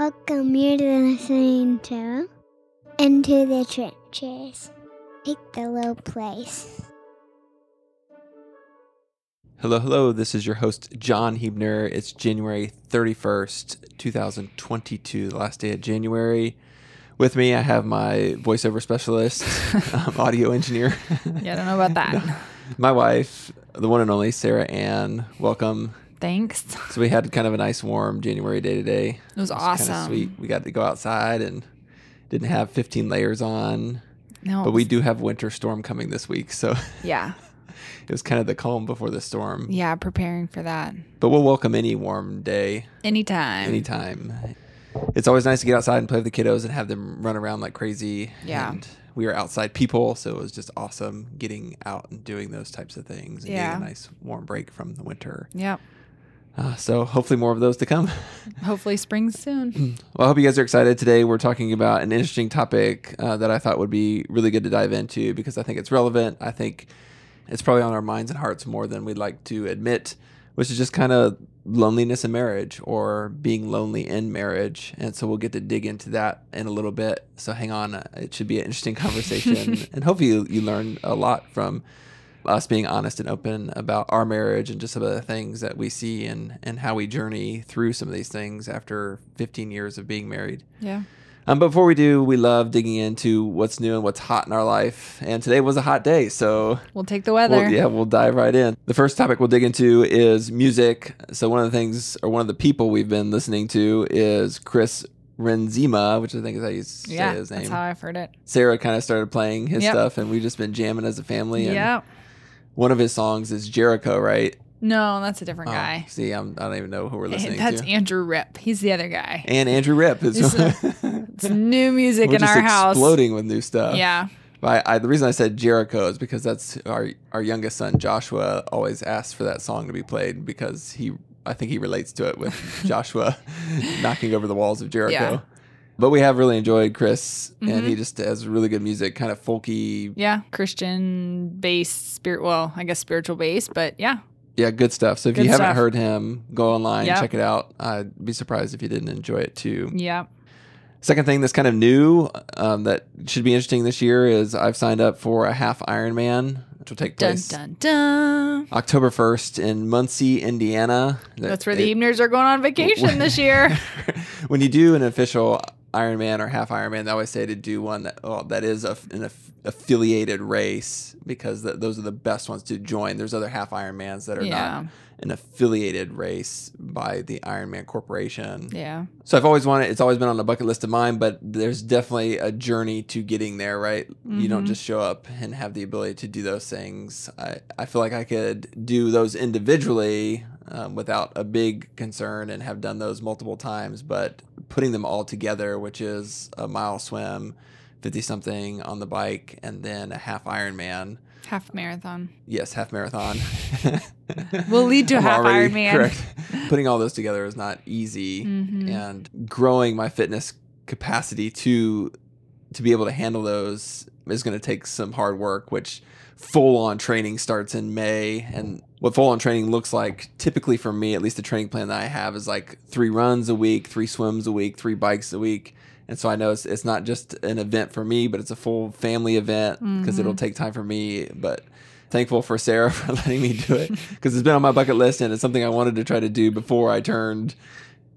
Welcome. You're listening to Into the Trenches. Take the low place. Hello, hello. This is your host, John Hebner. It's January 31st, 2022, the last day of January. With me, I have my voiceover specialist, um, audio engineer, Yeah, I don't know about that. my wife, the one and only Sarah Ann. Welcome. Thanks. So, we had kind of a nice, warm January day today. It was Kinda awesome. sweet. We got to go outside and didn't have 15 layers on, No, but we do have winter storm coming this week. So, yeah, it was kind of the calm before the storm. yeah, preparing for that But we'll welcome any warm day. anytime. anytime. It's always nice to get outside and play with the kiddos and have them run around like crazy. Yeah. And we are outside people, so it was just awesome getting out and doing those types of things and Yeah. getting a nice warm break from the winter. Yep. Uh, so hopefully more of those to come. Hopefully spring soon. Well, I hope you guys are excited. Today we're talking about an interesting topic uh, that I thought would be really good to dive into because I think it's relevant. I think it's probably on our minds and hearts more than we'd like to admit, which is just kind of loneliness in marriage or being lonely in marriage. And so we'll get to dig into that in a little bit. So hang on. Uh, It should be an interesting conversation. and hopefully you, you learn a lot from us being honest and open about our marriage and just some of the things that we see and, and how we journey through some of these things after 15 years of being married. Yeah. Um, before we do, we love digging into what's new and what's hot in our life. And today was a hot day, so We'll take the weather. we'll, yeah, we'll dive right in. The first topic we'll dig into is music. So one of the things, or one of the people we've been listening to is Chris Renzema, which I think is how you say Yeah, his name. that's how I've heard it. Sarah kind of started playing his Yep. stuff, and we've just been jamming as a family. Yeah. One of his songs is Jericho, right? No, that's a different Oh, guy. see, I'm, I don't even know who we're listening to. That's to. Andrew Ripp. He's the other guy. and Andrew Ripp is It's new music We're in just our house. exploding with new stuff. Yeah. But I, I, the reason I said Jericho is because that's our our youngest son Joshua always asks for that song to be played because he I think he relates to it with Joshua knocking over the walls of Jericho. Yeah. Mm-hmm. But we have really enjoyed Chris, and he just has really good music, kind of folky, Yeah. Christian based spirit. Well, I guess spiritual based, but yeah. yeah, good stuff. So if Good you haven't heard him, go online, Yep. check it out. I'd be surprised if you didn't enjoy it too. Yeah. Second thing that's kind of new um, that should be interesting this year is I've signed up for a half Ironman, which will take place dun dun. October 1st in Muncie, Indiana. That's where the It- are going on vacation this year. when you do an official Ironman or half Ironman, they always say to do one that well, that is a, an aff- affiliated race because th those are the best ones to join. There's other half Ironmans that are Yeah. not an affiliated race by the Ironman Corporation. Yeah. So I've always wanted. It's always been on the bucket list of mine, but there's definitely a journey to getting there. Right? You don't Mhm. just show up and have the ability to do those things. I I feel like I could do those individually um, without a big concern and have done those multiple times. But putting them all together, which is a mile swim, fifty something on the bike, and then a half Ironman. Half marathon. Yes, half marathon. Will lead to half Ironman. Correct. Putting all those together is not easy, Mhm. and growing my fitness capacity to to be able to handle those is going to take some hard work. Which full on training starts in May, and what full on training looks like typically for me, at least the training plan that I have is like three runs a week, three swims a week, three bikes a week. And so I know it's, it's not just an event for me, but it's a full family event because it'll mm-hmm. take time for me. But thankful for Sarah for letting me do it because it's been on my bucket list and it's something I wanted to try to do before I turned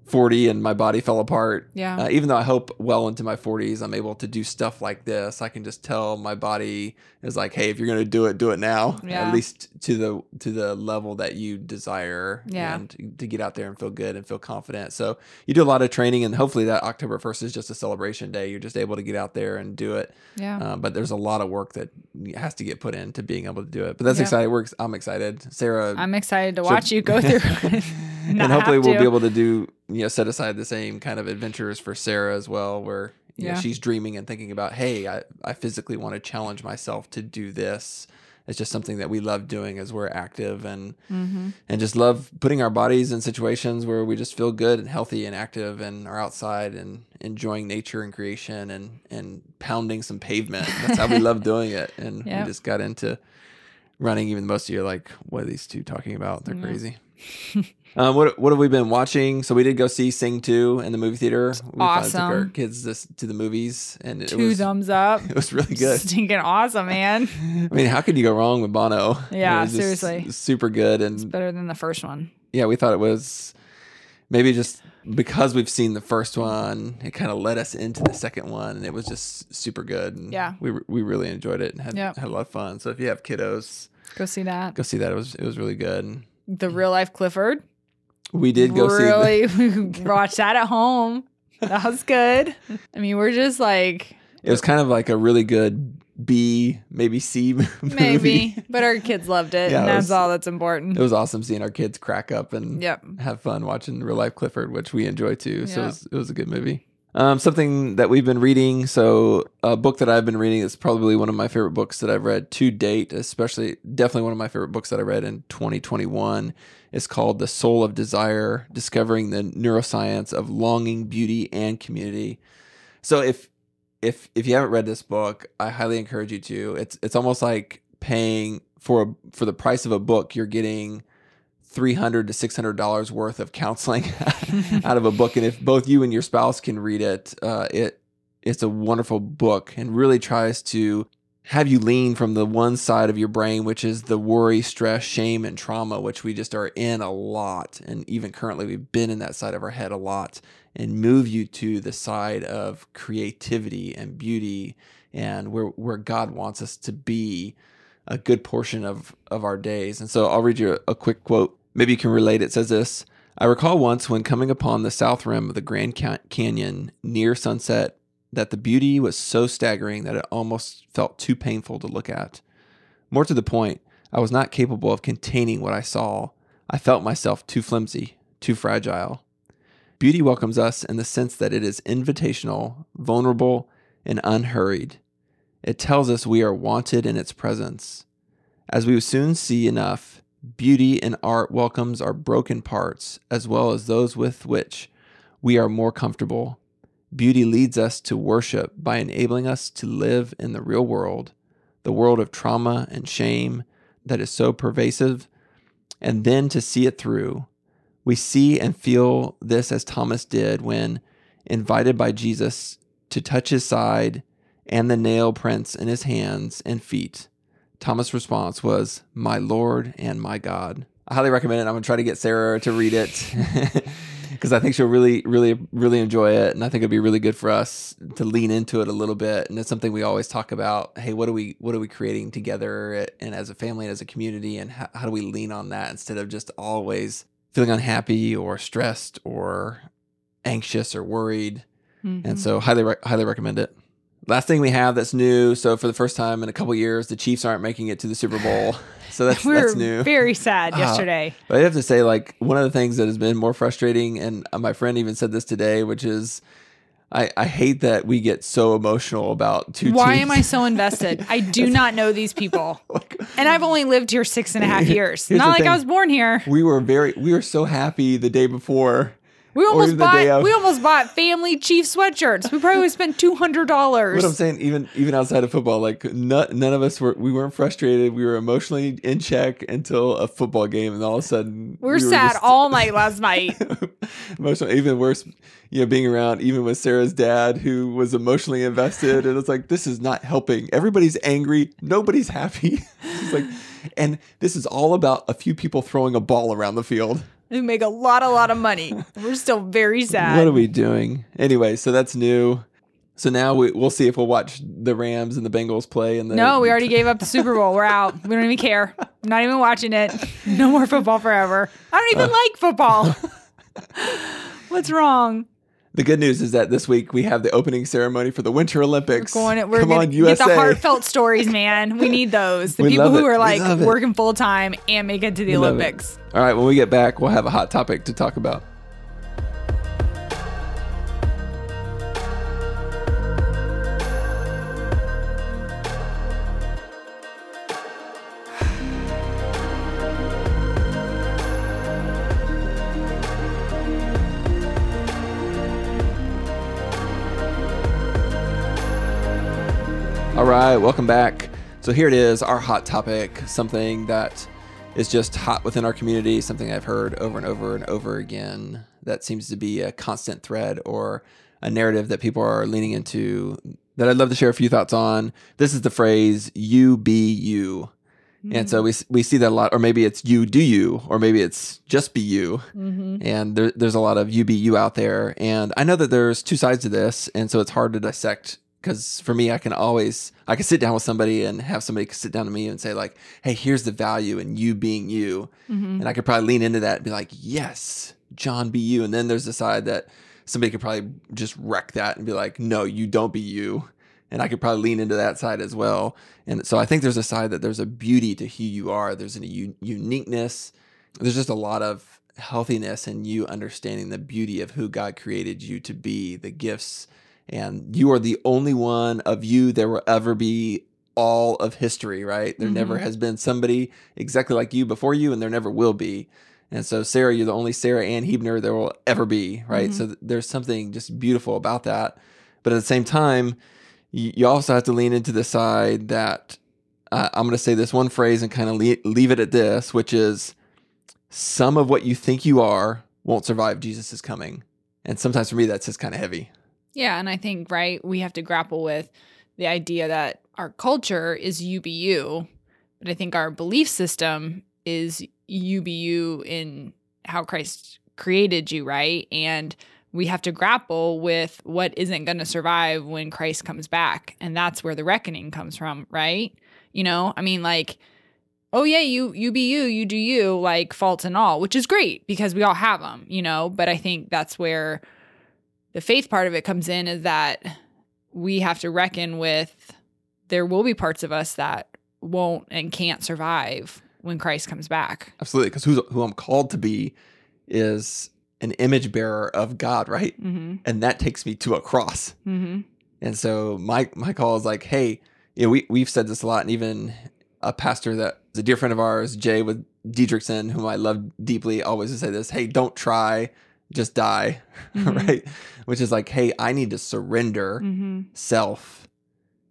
40 and my body fell apart. Yeah. Uh, even though I hope well into my 40s I'm able to do stuff like this, I can just tell my body is like, hey, if you're gonna do it, do it now. Yeah. At least to the to the level that you desire. Yeah. And to get out there and feel good and feel confident. So you do a lot of training and hopefully that October 1st is just a celebration day. You're just able to get out there and do it. Yeah. Um, but there's a lot of work that has to get put into being able to do it. But that's exciting. We're, I'm excited. Sarah I'm excited to watch you go through it. and hopefully we'll to. be able to do you know set aside the same kind of adventures for Sarah as well where you know, Yeah. she's dreaming and thinking about hey I, I physically want to challenge myself to do this it's just something that we love doing as we're active and Mm-hmm. and just love putting our bodies in situations where we just feel good and healthy and active and are outside and enjoying nature and creation and and pounding some pavement that's how we love doing it and Yep. we just got into running even most of you are like what are these two talking about they're Yeah. crazy Um, what what have we been watching? So we did go see Sing Two in the movie theater. We finally took our awesome. kids this, to the movies, and it Two was thumbs up. it was really good. Stinking awesome, man. I mean, how could you go wrong with Bono? Yeah, seriously. super good, and Better than the first one. yeah, we thought it was maybe just because we've seen the first one, it kind of led us into the second one, and it was just super good. And Yeah. we we really enjoyed it and had Yep. had a lot of fun. So if you have kiddos, Go see that. go see that. It was it was really good. The real life Clifford. We did go see. The, really we watched that at home. That was good. I mean, we're just like it was kind of like a really good B, maybe C movie. maybe, but our kids loved it, Yeah, and it that's was- all that's important. It was awesome seeing our kids crack up and Yep. have fun watching real life Clifford, which we enjoy too. So it, was, it was a good movie. Um, something that we've been reading. So a book that I've been reading is probably one of my favorite books that I've read to date, especially definitely one of my favorite books that I read in 2021. It's called The Soul of Desire: Discovering the Neuroscience of Longing, Beauty, and Community. So if if if you haven't read this book, I highly encourage you to. It's it's almost like paying for a, for the price of a book, you're getting three hundred to six hundred dollars worth of counseling out of a book, and if both you and your spouse can read it, uh, it it's a wonderful book and really tries to have you lean from the one side of your brain, which is the worry, stress, shame, and trauma, which we just are in a lot, and even currently we've been in that side of our head a lot, and move you to the side of creativity and beauty and where where God wants us to be a good portion of of our days. And so I'll read you a, a quick quote. Maybe you can relate. It says this. I recall once when coming upon the south rim of the Grand Canyon near sunset that the beauty was so staggering that it almost felt too painful to look at. More to the point, I was not capable of containing what I saw. I felt myself too flimsy, too fragile. Beauty welcomes us in the sense that it is invitational, vulnerable, and unhurried. It tells us we are wanted in its presence. As we soon see enough, beauty and art welcomes our broken parts as well as those with which we are more comfortable. Beauty leads us to worship by enabling us to live in the real world, the world of trauma and shame that is so pervasive, and then to see it through. We see and feel this as Thomas did when invited by Jesus to touch his side and the nail prints in his hands and feet. Thomas' response was, My Lord and my God. I highly recommend it. I'm going to try to get Sarah to read it because I think she'll really, really, really enjoy it. And I think it'd be really good for us to lean into it a little bit. And it's something we always talk about. Hey, what are we, what are we creating together and as a family and as a community? And how, how do we lean on that instead of just always feeling unhappy or stressed or anxious or worried? Mhm. And so highly, highly recommend it. Last thing we have that's new. So for the first time in a couple years, the Chiefs aren't making it to the Super Bowl. So that's we that's new. very sad yesterday. But I have to say, like one of the things that has been more frustrating, and uh, my friend even said this today, which is, I, I hate that we get so emotional about two Why teams. am I so invested? I do not know these people, and I've only lived here six and a half years. Here's not like thing. I was born here. we were very, we were so happy the day before. We almost even the day bought we almost bought family chief sweatshirts. We probably spent two hundred dollars. What I'm saying, even even outside of football, like none, none of us were, we weren't frustrated. We were emotionally in check until a football game, and all of a sudden We were we sad just- all night last night. emotional. Even worse, you know, being around even with Sarah's dad, who was emotionally invested, and it's like this is not helping. Everybody's angry. Nobody's happy. it's like, and this is all about a few people throwing a ball around the field. We make a lot, a lot of money. We're still very sad. What are we doing? Anyway, so that's new. So now we, we'll see if we'll watch the Rams and the Bengals play. And the, no, we already gave up the Super Bowl. We're out. We don't even care. not even watching it. No more football forever. I don't Uh. even like football. What's wrong? The good news is that this week we have the opening ceremony for the Winter Olympics. Going, we're Come on, get the heartfelt stories, man. We need those. The We people who are like working full time and make it to the We. Olympics. All right, when we get back, we'll have a hot topic to talk about. Right, welcome back. So here it is, our hot topic, something that is just hot within our community, something I've heard over and over and over again that seems to be a constant thread or a narrative that people are leaning into that I'd love to share a few thoughts on. This is the phrase "you be you," and so we we see that a lot, or maybe it's "you do you," or maybe it's just be you. Mm-hmm. And there, there's a lot of "you be you" out there, and I know that there's two sides to this, and so it's hard to dissect. Because for me, I can always I can sit down with somebody and have somebody sit down to me and say like, "Hey, here's the value in you being you," Mm-hmm. and I could probably lean into that and be like, "Yes, John, be you." And then there's the side that somebody could probably just wreck that and be like, "No, you don't be you." And I could probably lean into that side as well. And so I think there's a side that there's a beauty to who you are. There's a u- uniqueness. There's just a lot of healthiness in you understanding the beauty of who God created you to be, the gifts. And you are the only one of you there will ever be all of history, right? There never Mhm. has been somebody exactly like you before you, and there never will be. And so, Sarah, you're the only Sarah Ann Hebner there will ever be, right? Mhm. So, th- there's something just beautiful about that. But at the same time, you, you also have to lean into the side that uh, I'm going to say this one phrase and kind of le- leave it at this, which is some of what you think you are won't survive Jesus is coming. And sometimes for me, that's just kind of heavy. Yeah, and I think right we have to grapple with the idea that our culture is UBU, but I think our belief system is UBU in how Christ created you, right? And we have to grapple with what isn't going to survive when Christ comes back, and that's where the reckoning comes from, right? You know, I mean like oh yeah, you you be you, you do you, like faults and all, which is great because we all have them, you know, but I think that's where the faith part of it comes in is that we have to reckon with there will be parts of us that won't and can't survive when Christ comes back. Absolutely. Because who I'm called to be is an image bearer of God, right? Mm-hmm. And that takes me to a cross. Mm-hmm. And so my my call is like, hey, you know, we we've said this a lot, and even a pastor that is a dear friend of ours, Jay with Diedrichson, whom I love deeply, always would say this: Hey, don't try, just die, Mhm. right? Which is like, hey, I need to surrender Mm-hmm. self.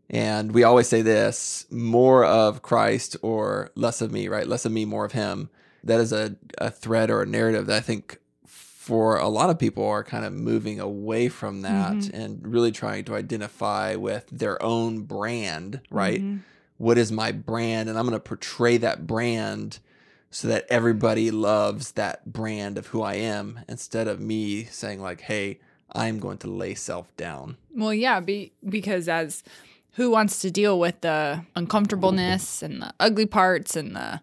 And we always say this more of Christ or less of me, right? Less of me, more of him. That is a, a thread or a narrative that I think for a lot of people are kind of moving away from that Mhm. and really trying to identify with their own brand, right? Mm-hmm. What is my brand? And I'm going to portray that brand so that everybody loves that brand of who I am instead of me saying, like, hey, I'm going to lay self down. Well, yeah, be, because as who wants to deal with the uncomfortableness and the ugly parts and the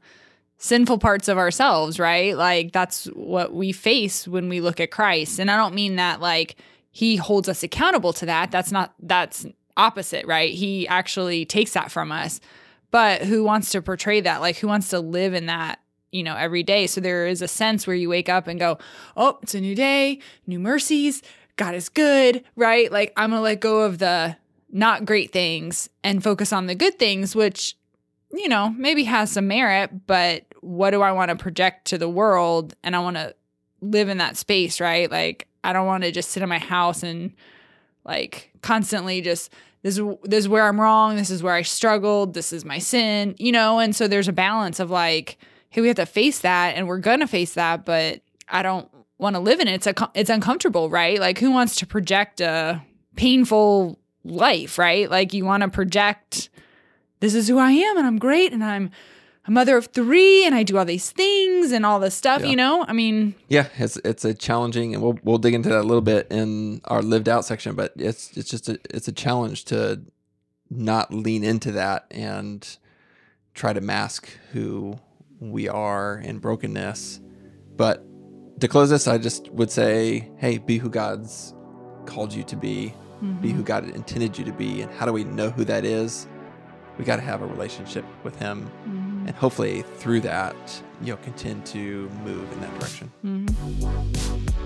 sinful parts of ourselves, right? Like that's what we face when we look at Christ. And I don't mean that like he holds us accountable to that. That's not that's opposite, right? He actually takes that from us. But who wants to portray that? Like who wants to live in that you know, every day. So there is a sense where you wake up and go, oh, it's a new day, new mercies. God is good, right? Like I'm going to let go of the not great things and focus on the good things, which, you know, maybe has some merit, but what do I want to project to the world? And I want to live in that space, right? Like I don't want to just sit in my house and like constantly just this is this is where I'm wrong, this is where I struggled, this is my sin, you know, and so there's a balance of like hey, we have to face that and we're going to face that, but I don't want to live in it. It's a, it's uncomfortable, right? Like who wants to project a painful life, right? Like you want to project this is who I am and I'm great and I'm a mother of 3 and I do all these things and all this stuff, Yeah. you know? I mean, Yeah, it's it's a challenging, and we'll we'll dig into that a little bit in our lived out section. But it's it's just a it's a challenge to not lean into that and try to mask who we are in brokenness. But to close this, I just would say, hey, be who God's called you to be, be who God intended you to be, and how do we know who that is? We got to have a relationship with Him, mhm, and hopefully through that, you'll continue to move in that direction. mhm.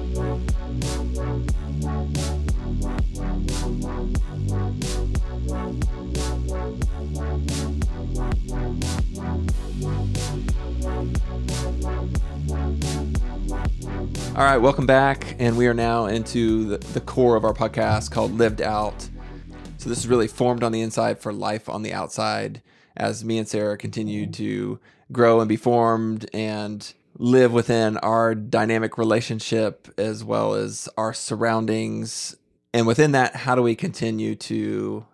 All right, welcome back. And we are now into the, the core of our podcast called Lived Out. So, this is really formed on the inside for life on the outside as me and Sarah continue to grow and be formed and live within our dynamic relationship as well as our surroundings. And within that, how do we continue to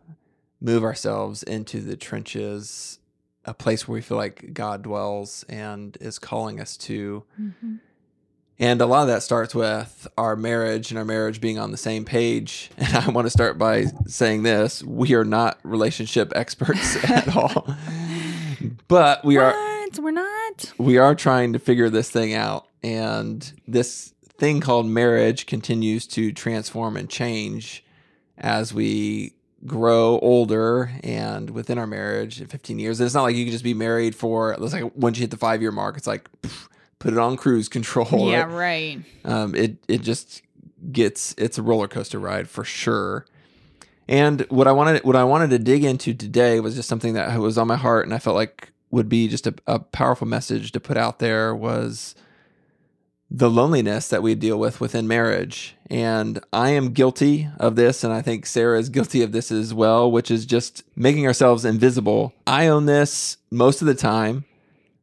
move ourselves into the trenches, a place where we feel like God dwells and is calling us to? Mm-hmm. And a lot of that starts with our marriage and our marriage being on the same page. And I want to start by saying this we are not relationship experts at all. But we are. We're not. we are trying to figure this thing out and this thing called marriage continues to transform and change as we grow older and within our marriage in 15 years it's not like you can just be married for it's like once you hit the five year mark it's like pff, put it on cruise control Yeah, right? right. um, it it just gets it's a roller coaster ride for sure. And what I wanted what I wanted to dig into today was just something that was on my heart, and I felt like would be just a, a powerful message to put out there was the loneliness that we deal with within marriage. And I am guilty of this, and I think Sarah is guilty of this as well, which is just making ourselves invisible. I own this most of the time.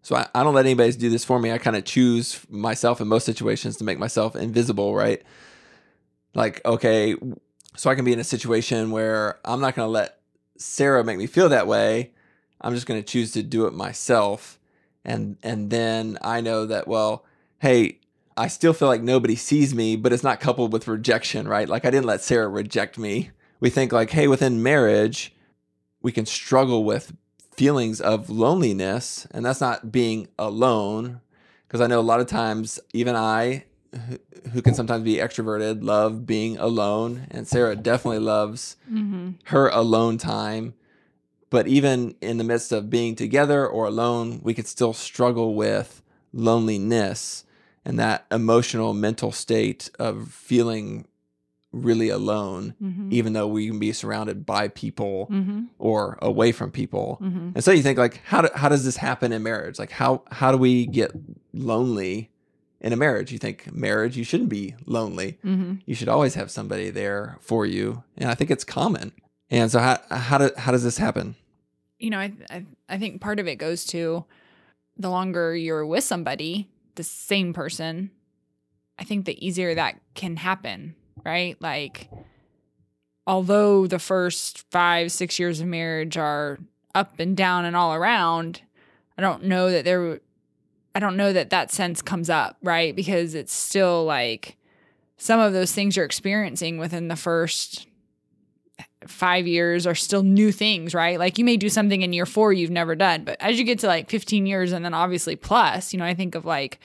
So I, I don't let anybody do this for me. I kind of choose myself in most situations to make myself invisible, right? Like, okay, so I can be in a situation where I'm not going to let Sarah make me feel that way. I'm just going to choose to do it myself. And and then I know that well, hey, I still feel like nobody sees me, but it's not coupled with rejection, right? Like I didn't let Sarah reject me. We think like, hey, within marriage, we can struggle with feelings of loneliness, and that's not being alone. Because I know a lot of times, even I, who- can sometimes be extroverted, love being alone, and Sarah definitely loves Mm-hmm. her alone time. But even in the midst of being together or alone, we could still struggle with loneliness and that emotional, mental state of feeling really alone, Mm-hmm. even though we can be surrounded by people Mm-hmm. or away from people. Mm-hmm. And so you think like, how do, how does this happen in marriage? Like how how do we get lonely in a marriage? You think marriage, you shouldn't be lonely. Mm-hmm. You should always have somebody there for you, and I think it's common. And so how how do, how does this happen? you know, I, I I think part of it goes to the longer you're with somebody, the same person, I think the easier that can happen, right? Like, although the first five six years of marriage are up and down and all around, I don't know that there, I don't know that that sense comes up, right? Because it's still like some of those things you're experiencing within the first five years are still new things, right? Like you may do something in year four you've never done, but as you get to like 15 years and then obviously plus, you know, I think of like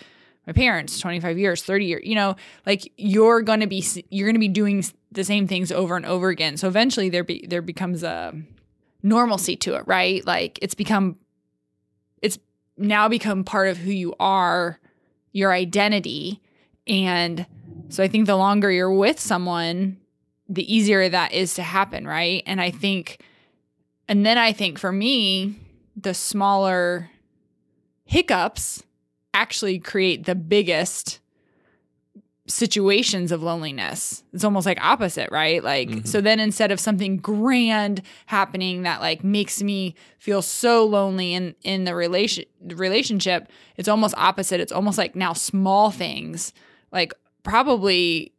my parents, 25 years, 30 years, you know, like you're going to be, you're going to be doing the same things over and over again. So eventually there be, there becomes a normalcy to it, right? Like it's become, it's now become part of who you are, your identity. And so I think the longer you're with someone, the easier that is to happen, right? And I think, and then I think for me, the smaller hiccups actually create the biggest situations of loneliness. It's almost like opposite, right? Like Mhm. so then instead of something grand happening that like makes me feel so lonely in in the relation the relationship, it's almost opposite. It's almost like now small things like probably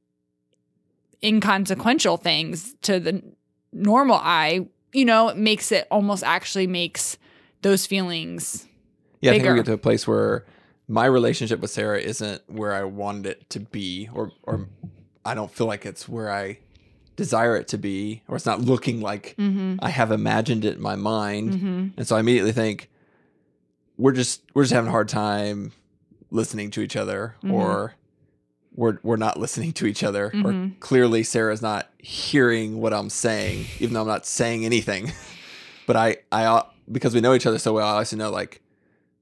inconsequential things to the normal eye, you know, it makes it almost actually makes those feelings. Yeah, I think we get to a place where my relationship with Sarah isn't where I wanted it to be, or or I don't feel like it's where I desire it to be, or it's not looking like Mm-hmm. I have imagined it in my mind. Mm-hmm. And so I immediately think we're just we're just having a hard time listening to each other Mhm. or we're we're not listening to each other or Mhm. clearly Sarah's not hearing what I'm saying even though I'm not saying anything. but I I uh, because we know each other so well I also know like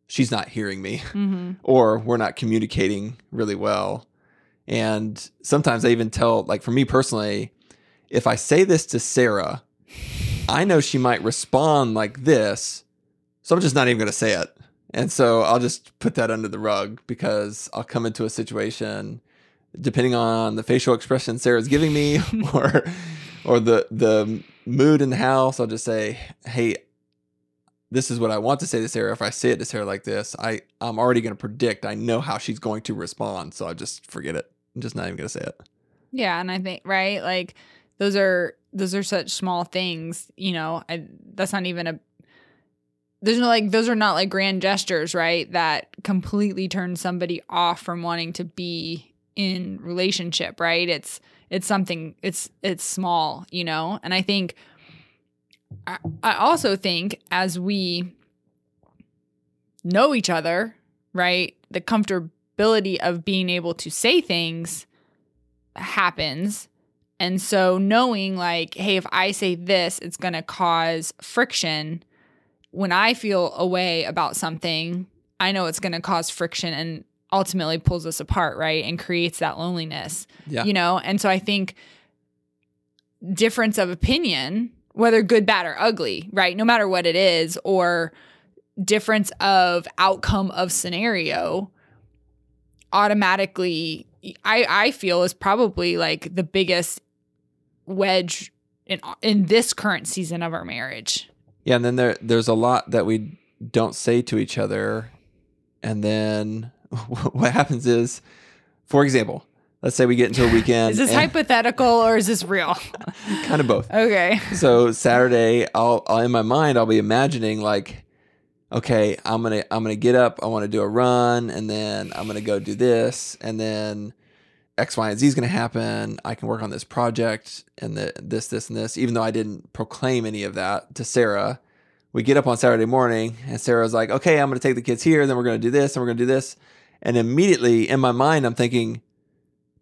she's not hearing me Mm-hmm. or we're not communicating really well. And sometimes I even tell, like for me personally, if I say this to Sarah, I know she might respond like this. So I'm just not even going to say it. And so I'll just put that under the rug because I'll come into a situation, depending on the facial expression Sarah's giving me or or the the mood in the house, I'll just say, "Hey, this is what I want to say to Sarah. If I say it to Sarah like this, I I'm already going to predict. I know how she's going to respond, so I just forget it. I'm just not even going to say it. Yeah, and I think right, like those are those are such small things. You know, I, that's not even a. There's no like those are not like grand gestures, right? That completely turn somebody off from wanting to be in relationship, right? It's it's something it's it's small, you know, and I think. I, I also think as we know each other, right, the comfortability of being able to say things happens. And so knowing like, hey, if I say this, it's going to cause friction. When I feel a way about something, I know it's going to cause friction and ultimately pulls us apart, right? And creates that loneliness. Yeah. You know, and so I think difference of opinion, whether good, bad, or ugly, right? No matter what it is, or difference of outcome of scenario automatically I I feel is probably like the biggest wedge in in this current season of our marriage. Yeah, and then there there's a lot that we don't say to each other, and then what happens is, for example, let's say we get into a weekend. Is this and- hypothetical or is this real? kind of both. Okay. so Saturday, I'll, I'll in my mind I'll be imagining like, okay, I'm gonna I'm gonna get up, I want to do a run, and then I'm gonna go do this, and then X, Y, and Z is gonna happen. I can work on this project and the this, this, and this. Even though I didn't proclaim any of that to Sarah, we get up on Saturday morning, and Sarah's like, okay, I'm gonna take the kids here, then we're gonna do this, and we're gonna do this, and immediately in my mind I'm thinking,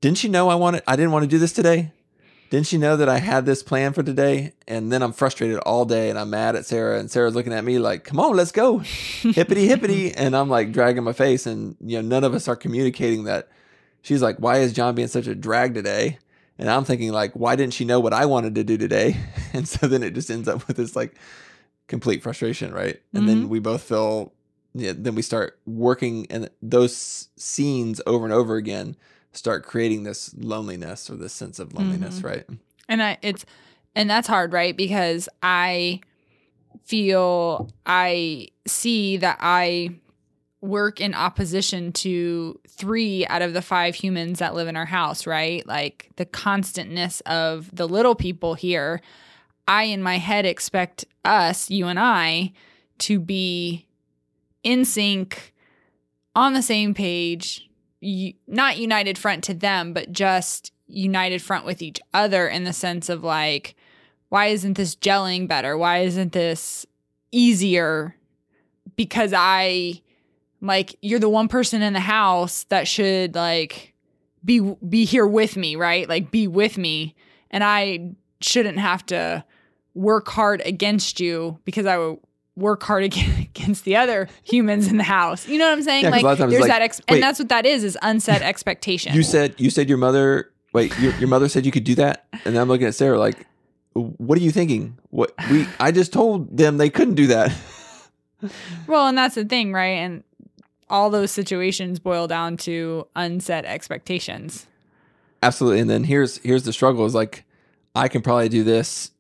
didn't she know I wanted I didn't want to do this today? didn't she know that I had this plan for today? And then I'm frustrated all day and I'm mad at Sarah and Sarah's looking at me like, come on, let's go. hippity hippity. And I'm like dragging my face and you know, none of us are communicating that. She's like, why is John being such a drag today? And I'm thinking like, why didn't she know what I wanted to do today? And so then it just ends up with this like complete frustration, right? And then mm-hmm. we both feel yeah, then we start working and those scenes over and over again start creating this loneliness or this sense of loneliness, mm-hmm. right? And I it's and that's hard, right? Because I feel I see that I work in opposition to three out of the five humans that live in our house, right? Like the constantness of the little people here. I, in my head, expect us, you and I, to be in sync, on the same page, not united front to them, but just united front with each other in the sense of like, why isn't this gelling better? Why isn't this easier? Because I like you're the one person in the house that should like be be here with me, right? Like be with me, and I shouldn't have to work hard against you because I would work hard ag- against the other humans in the house. You know what I'm saying? Yeah, like a lot of times there's like, that, ex- and that's what that is is unset expectation. You said you said your mother wait, your, your mother said you could do that? And I'm looking at Sarah like, what are you thinking? What we I just told them they couldn't do that. Well, and that's the thing, right? And all those situations boil down to unset expectations. Absolutely. And then here's here's the struggle is like I can probably do this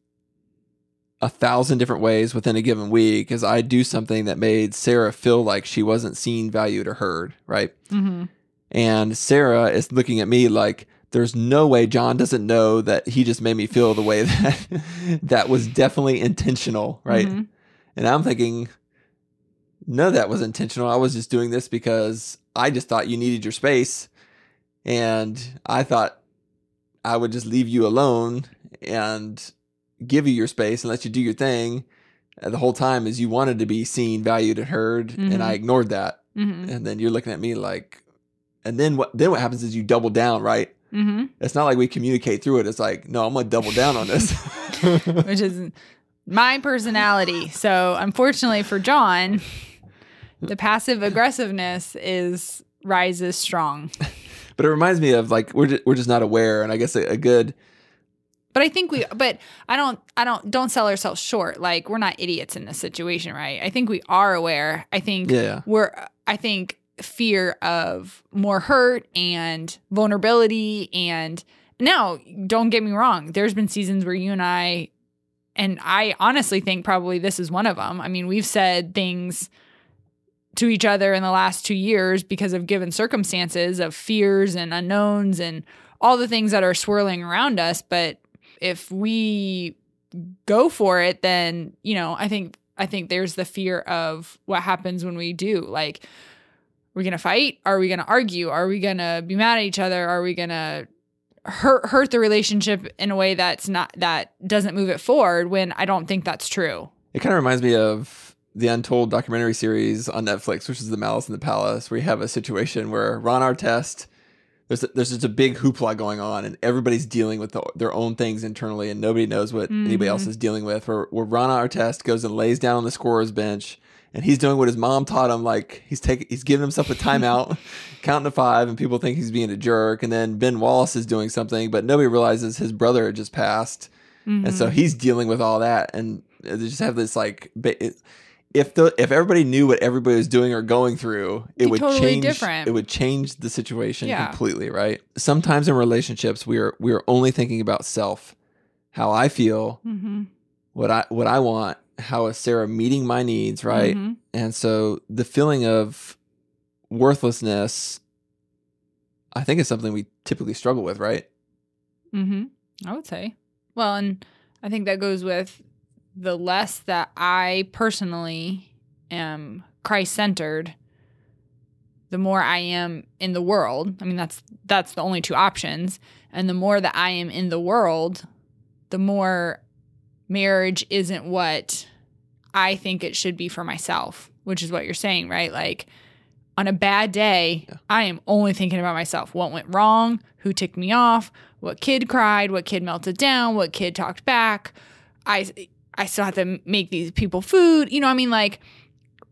a thousand different ways within a given week because I do something that made Sarah feel like she wasn't seen, valued, or heard, right? Mm-hmm. And Sarah is looking at me like there's no way John doesn't know that he just made me feel the way that that was definitely intentional, right? Mhm. And I'm thinking, no, that was intentional. I was just doing this because I just thought you needed your space. And I thought I would just leave you alone and give you your space and let you do your thing uh, the whole time as you wanted to be seen, valued, and heard. Mhm. And I ignored that. Mm-hmm. And then you're looking at me like, and then what? Then what happens is you double down, right? Mm-hmm. It's not like we communicate through it. It's like, no, I'm gonna double down on this. Which is my personality. So, unfortunately for John, the passive aggressiveness is rises strong. but it reminds me of like we're just, we're just not aware, and I guess a, a good But I think we but I don't I don't don't sell ourselves short. Like we're not idiots in this situation, right? I think we are aware. I think Yeah, we're I think fear of more hurt and vulnerability and now don't get me wrong, there's been seasons where you and I and I honestly think probably this is one of them. I mean, we've said things to each other in the last 2 years because of given circumstances of fears and unknowns and all the things that are swirling around us, but if we go for it then, you know, I think I think there's the fear of what happens when we do. Like are we to fight? Are we to argue? Are we to be mad at each other? Are we to hurt hurt the relationship in a way that's not that doesn't move it forward when I don't think that's true. It kind of reminds me of the Untold documentary series on Netflix, which is The Malice in the Palace, where you have a situation where Ron Artest, there's there's just a big hoopla going on, and everybody's dealing with the, their own things internally, and nobody knows what anybody else mm-hmm. is dealing with. Where, where Ron Artest goes and lays down on the scorer's bench, and he's doing what his mom taught him. Like he's taking, he's giving himself a timeout, counting to five, and people think he's being a jerk. And then Ben Wallace is doing something, but nobody realizes his brother had just passed, and so mm-hmm. he's dealing with all that. And they just have this like, it- if the if everybody knew what everybody was doing or going through, it would totally change. different. It would change the situation Yeah. completely, right? Sometimes in relationships, we are we are only thinking about self, how I feel, Mm-hmm. what I what I want, how is Sarah meeting my needs, right? Mm-hmm. And so the feeling of worthlessness, I think is something we typically struggle with, right? Mm-hmm. I would say. Well, and I think that goes with the less that I personally am Christ centered, the more I am in the world. I mean, that's that's the only two options. And the more that I am in the world, the more marriage isn't what I think it should be for myself, which is what you're saying, right? Like on a bad day, Yeah. I am only thinking about myself. What went wrong? Who ticked me off? What kid cried? What kid melted down? What kid talked back? I I still have to make these people food. You know, I mean, like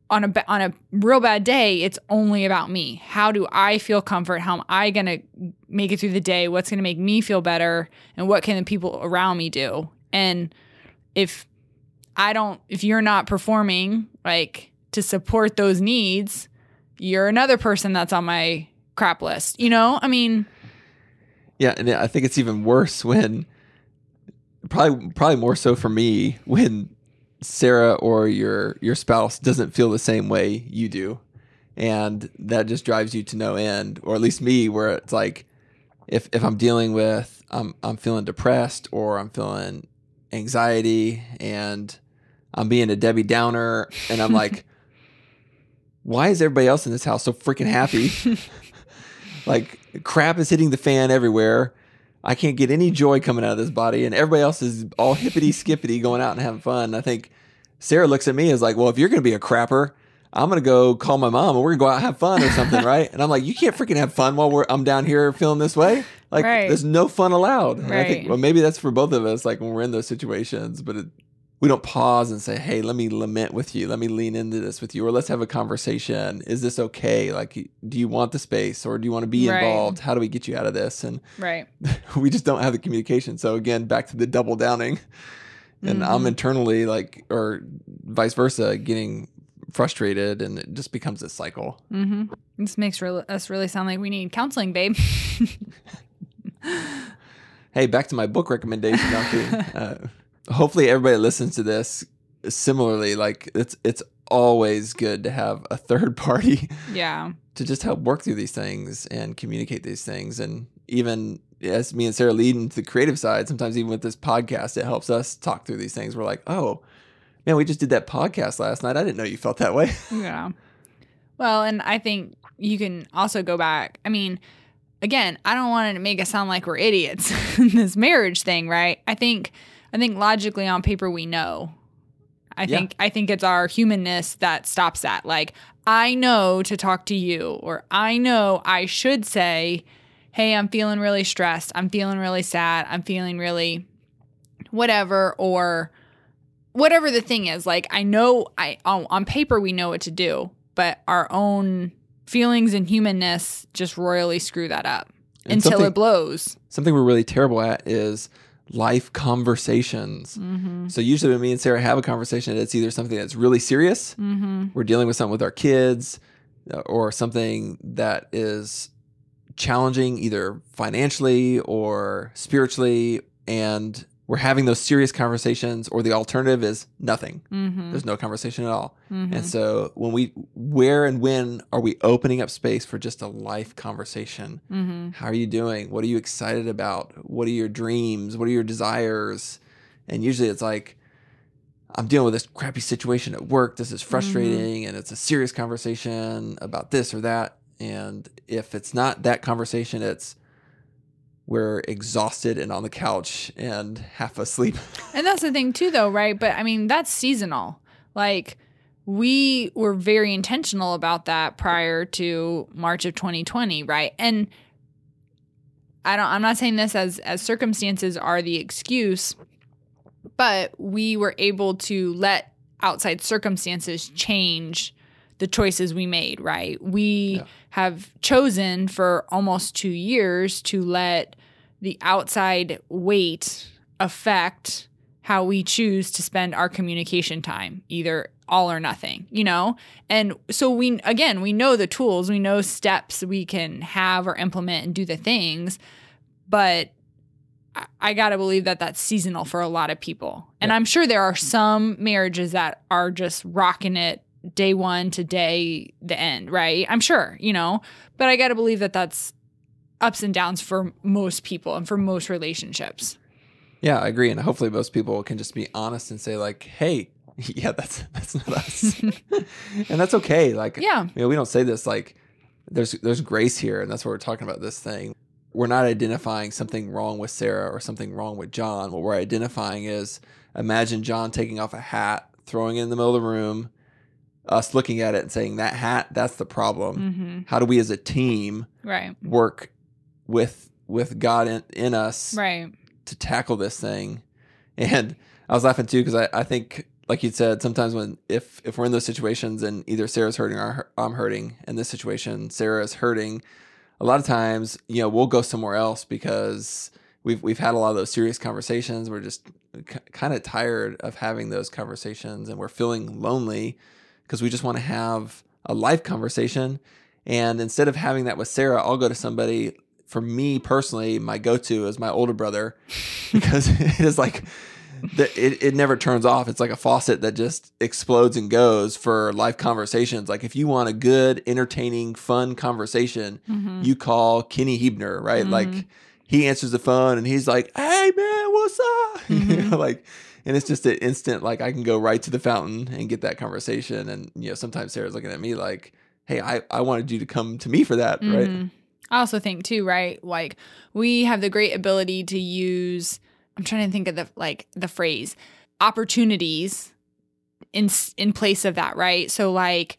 on a on a real bad day, it's only about me. How do I feel comfort? How am I gonna make it through the day? What's gonna make me feel better? And what can the people around me do? And if I don't, if you're not performing like to support those needs, you're another person that's on my crap list. You know, I mean, Yeah, and I think it's even worse when probably probably more so for me when Sarah or your your spouse doesn't feel the same way you do. And that just drives you to no end, or at least me, where it's like if if I'm dealing with I'm I'm feeling depressed or I'm feeling anxiety and I'm being a Debbie Downer and I'm like why is everybody else in this house so freaking happy? like crap is hitting the fan everywhere. I can't get any joy coming out of this body, and everybody else is all hippity skippity going out and having fun. I think Sarah looks at me as like, well, if you're going to be a crapper, I'm going to go call my mom and we're going to go out and have fun or something, right? And I'm like, you can't freaking have fun while we're I'm down here feeling this way. Like, Right. there's no fun allowed. And I think, Right. well, maybe that's for both of us, like when we're in those situations, but it, we don't pause and say, hey, let me lament with you. Let me lean into this with you, or let's have a conversation. Is this okay? Like, do you want the space or do you want to be Right. involved? How do we get you out of this? And right. we just don't have the communication. So again, back to the double downing. And I'm Mhm. internally like, or vice versa, getting frustrated, and it just becomes a cycle. Mm-hmm. This makes real us really sound like we need counseling, babe. Hey, back to my book recommendation. Duncan. hopefully, everybody listens to this similarly. Like it's it's always good to have a third party yeah. to just help work through these things and communicate these things. And even as me and Sarah lead into the creative side, sometimes even with this podcast, it helps us talk through these things. We're like, oh, man, we just did that podcast last night. I didn't know you felt that way. Yeah. Well, and I think you can also go back. I mean, again, I don't want to make it sound like we're idiots in this marriage thing, right? I think I think logically on paper we know. I Yeah. think I think it's our humanness that stops that. Like, I know to talk to you or I know I should say, "Hey, I'm feeling really stressed. I'm feeling really sad. I'm feeling really whatever or whatever the thing is like i know i on, on paper we know what to do but our own feelings and humanness just royally screw that up And until it blows Something we're really terrible at is life conversations. mm-hmm. So usually when me and Sarah have a conversation, it's either something that's really serious, Mm-hmm. we're dealing with something with our kids, uh, or something that is challenging either financially or spiritually, and we're having those serious conversations, or the alternative is nothing. Mm-hmm. There's no conversation at all. Mhm. And so when we where and when are we opening up space for just a life conversation? Mm-hmm. How are you doing? What are you excited about? What are your dreams? What are your desires? And usually it's like I'm dealing with this crappy situation at work. This is frustrating and it's a serious conversation about this or that. And if it's not that conversation, it's we're exhausted and on the couch and half asleep. And that's the thing too though, right? But I mean, that's seasonal. Like we were very intentional about that prior to March of 2020, right? And I don't I'm not saying this as as circumstances are the excuse, but we were able to let outside circumstances change the choices we made, right? We Yeah. have chosen for almost 2 years to let the outside weight affect how we choose to spend our communication time, either all or nothing, you know? And so we, again, we know the tools, we know steps we can have or implement and do the things, but I, I got to believe that that's seasonal for a lot of people. And Yeah. I'm sure there are some marriages that are just rocking it day one to day the end, right? I'm sure, you know, but I got to believe that that's ups and downs for most people and for most relationships. Yeah, I agree, and hopefully most people can just be honest and say like, "Hey, yeah, that's that's not us," and that's okay. Like, Yeah. you know, we don't say this like there's there's grace here, and that's what we're talking about. This thing, we're not identifying something wrong with Sarah or something wrong with John. What we're identifying is imagine John taking off a hat, throwing it in the middle of the room, us looking at it and saying that hat, that's the problem. Mm-hmm. How do we as a team Right. work with with God in, in us Right. to tackle this thing. And I was laughing too because I, I think, like you said, sometimes when if if we're in those situations and either Sarah's hurting or I'm hurting, in this situation Sarah is hurting, a lot of times you know we'll go somewhere else because we've we've had a lot of those serious conversations. We're just k- kind of tired of having those conversations, and we're feeling lonely because we just want to have a life conversation. And instead of having that with Sarah, I'll go to somebody. For me personally, my go-to is my older brother because it is like the, it, it never turns off. It's like a faucet that just explodes and goes for life conversations. Like if you want a good, entertaining, fun conversation, Mm-hmm. you call Kenny Hebner, right? Mhm. Like he answers the phone and he's like, "Hey man, what's up?" you Mhm. know, like, and it's just an instant. Like I can go right to the fountain and get that conversation. And you know, sometimes Sarah's looking at me like, "Hey, I I wanted you to come to me for that, right?" Mhm. I also think too, right? Like we have the great ability to use. I'm trying to think of the like the phrase opportunities in in place of that, right? So like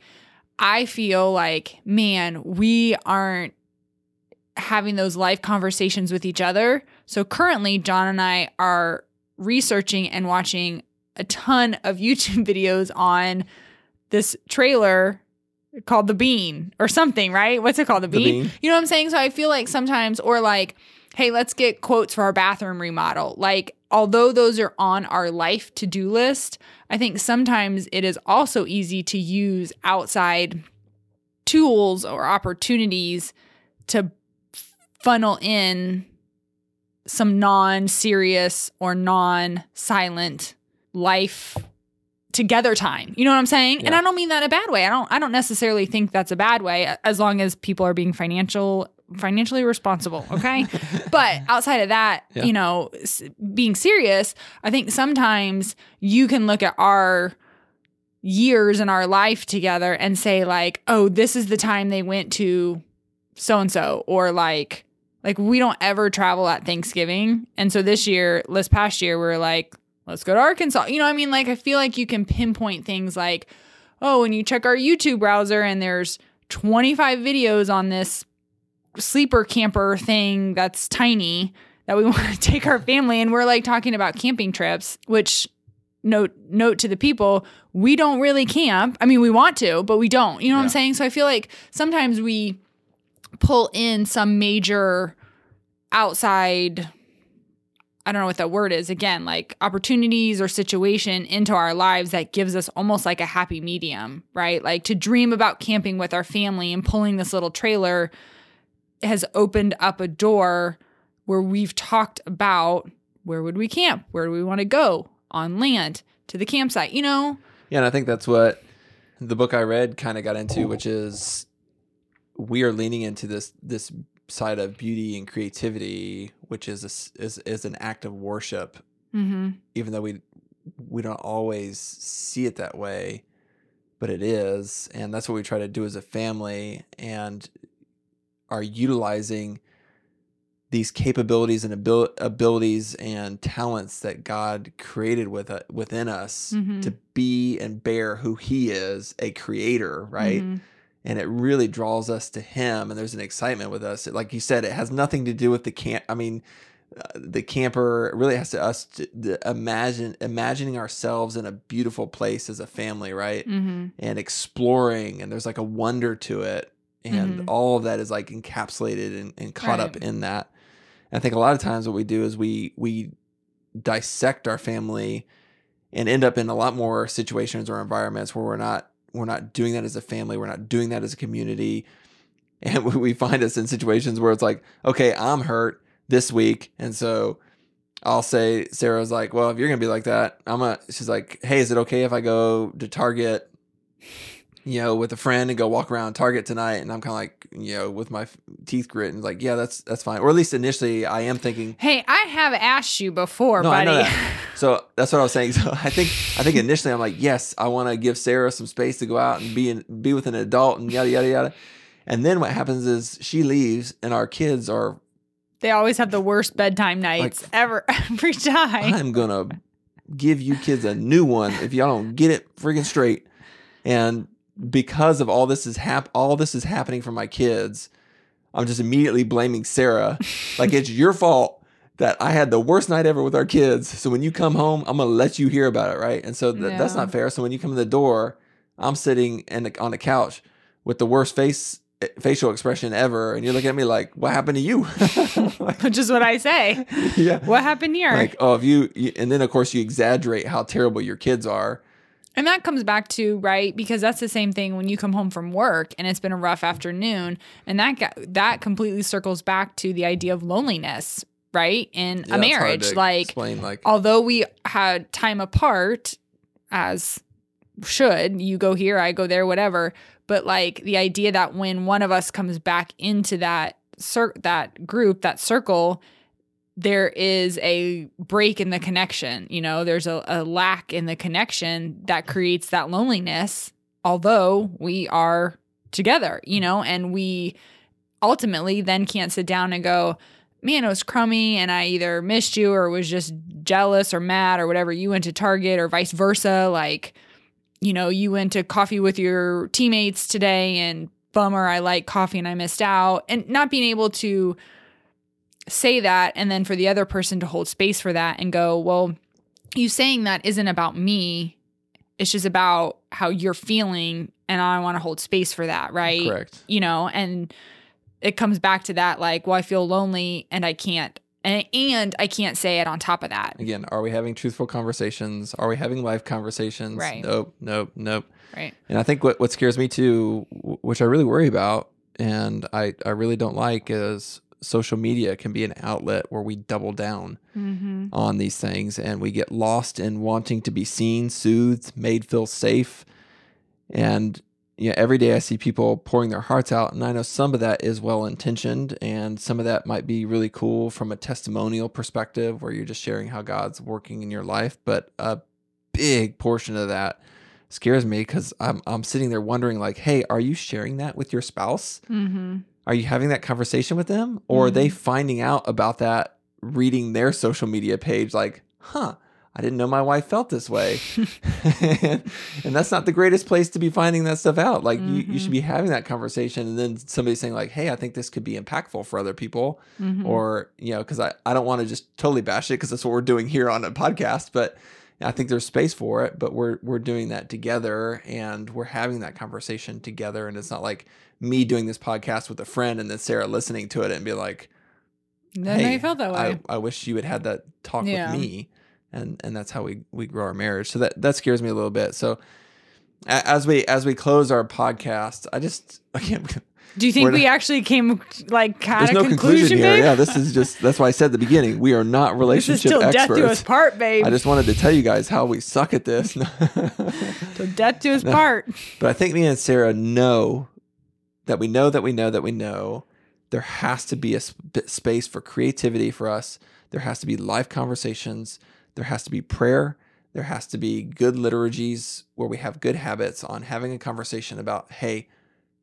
I feel like man, we aren't having those life conversations with each other. So currently John and I are researching and watching a ton of YouTube videos on this trailer called The Bean or something, right? What's it called? The The Bean? Bean. You know what I'm saying? So I feel like sometimes, or like, hey, let's get quotes for our bathroom remodel. Like, although those are on our life to do list, I think sometimes it is also easy to use outside tools or opportunities to funnel in some non serious or non silent life together time. You know what I'm saying? And I don't mean that in a bad way. I don't I don't necessarily think that's a bad way as long as people are being financial financially responsible, okay? but outside of that, Yeah. you know, being serious, I think sometimes you can look at our years in our life together and say like, "Oh, this is the time they went to so and so," or like, like we don't ever travel at Thanksgiving, and so this year, this past year, we are like, "Let's go to Arkansas." You know, what I mean, like I feel like you can pinpoint things like, "Oh, when you check our YouTube browser and there's 25 videos on this sleeper camper thing that's tiny." That we want to take our family, and we're like talking about camping trips, which note note to the people we don't really camp. I mean we want to but we don't. You know what i'm saying? So i feel like sometimes we pull in some major outside i don't know what that word is again like opportunities or situation into our lives that gives us almost like a happy medium right like to dream about camping with our family and pulling this little trailer has opened up a door where we've talked about where would we camp? Where do we want to go? On land, to the campsite, you know? Yeah, and I think that's what the book I read kind of got into, which is we are leaning into this this side of beauty and creativity, which is a is is an act of worship, Mm-hmm. even though we we don't always see it that way, but it is, and that's what we try to do as a family, and are utilizing these capabilities and abil- abilities and talents that God created with uh, within us Mhm. to be and bear who He is, a creator, right? Mhm. And it really draws us to Him, and there's an excitement with us. Like you said, it has nothing to do with the camp. I mean, uh, the camper really has to us to, to imagine imagining ourselves in a beautiful place as a family, right? Mhm. and exploring and there's like a wonder to it and Mhm. all of that is like encapsulated and, and caught up in that and i think a lot of times what we do is we we dissect our family and end up in a lot more situations or environments where we're not we're not doing that as a family we're not doing that as a community and we find us in situations where it's like okay i'm hurt this week and so I'll say Sarah's like, well, if you're gonna be like that, I'm gonna. She's like, hey, is it okay if I go to Target, you know, with a friend and go walk around Target tonight? And I'm kind of like, you know, with my f- teeth grit, and like, yeah, that's that's fine. Or at least initially, I am thinking. Hey, I have asked you before, No, I buddy. know that. So that's what I was saying. So I think I think initially I'm like, yes, I want to give Sarah some space to go out and be in, be with an adult and yada yada yada. And then what happens is she leaves, and our kids are they always have the worst bedtime nights Like- ever every time. I'm gonna give you kids a new one if y'all don't get it friggin' straight. And because of all this is hap all this is happening for my kids, I'm just immediately blaming Sarah. like it's your fault that I had the worst night ever with our kids. So when you come home, I'm gonna let you hear about it, right? And so th- that's not fair. So when you come in the door, I'm sitting in the, on the couch with the worst face eh, facial expression ever, and you're looking at me like, "What happened to you?" Like, Which is what I say. yeah, What happened here? like oh if you, you and then of course you exaggerate how terrible your kids are And that comes back to right because that's the same thing when you come home from work and it's been a rough afternoon, and that that completely circles back to the idea of loneliness, right? In Yeah, a marriage, like explain like although we had time apart, as should you go here, I go there, whatever. But like the idea that when one of us comes back into that cir- that group, that circle, there is a break in the connection. You know, there's a, a lack in the connection that creates that loneliness. Although we are together, you know, and we ultimately then can't sit down and go, man, it was crummy and I either missed you or was just jealous or mad or whatever. You went to Target or vice versa. Like, you know, you went to coffee with your teammates today and bummer, I like coffee and I missed out. And not being able to say that and then for the other person to hold space for that and go, well, you saying that isn't about me. It's just about how you're feeling and I want to hold space for that, right? correct you know, and it comes back to that like, well, I feel lonely and I can't and, and I can't say it on top of that. again are we having truthful conversations are we having life conversations Right. nope nope nope Right. and i think what, what scares me too which i really worry about and i i really don't like is social media can be an outlet where we double down Mm-hmm. on these things and we get lost in wanting to be seen, soothed, made feel safe. And you know, every day I see people pouring their hearts out, and I know some of that is well intentioned, and some of that might be really cool from a testimonial perspective where you're just sharing how God's working in your life. But a big portion of that scares me because I'm I'm sitting there wondering, like, hey, are you sharing that with your spouse? Mm-hmm. Are you having that conversation with them? Or are they finding out about that reading their social media page like, huh, I didn't know my wife felt this way. and, that's not the greatest place to be finding that stuff out. Like you, you should be having that conversation and then somebody saying like, hey, I think this could be impactful for other people. Mm-hmm. Or, you know, because I, I don't want to just totally bash it because that's what we're doing here on a podcast. But I think there's space for it, but we're we're doing that together and we're having that conversation together. And it's not like me doing this podcast with a friend and then Sarah listening to it and be like, Then I felt that way. I, I wish you had had that talk Yeah. with me, and and that's how we we grow our marriage. So that that scares me a little bit. So as we as we close our podcast, I just again Do you think we actually came like kind There's of no conclusion, conclusion here. babe? Yeah, this is just that's why I said at the beginning we are not this is relationship still death experts. to us part, babe. I just wanted to tell you guys how we suck at this. So death to us part. but I think me and Sarah know that we know that we know that we know there has to be a sp- space for creativity for us. There has to be life conversations. There has to be prayer. There has to be good liturgies where we have good habits on having a conversation about, hey,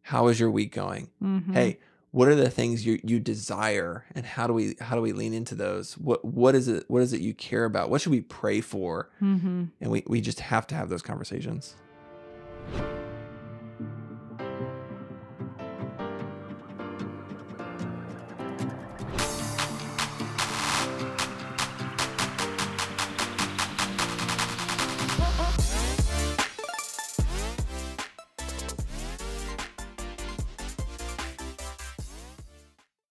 how is your week going? Mhm. Hey, what are the things you you desire and how do we how do we lean into those? What what is it what is it you care about? What should we pray for? Mhm. And we, we just have to have those conversations.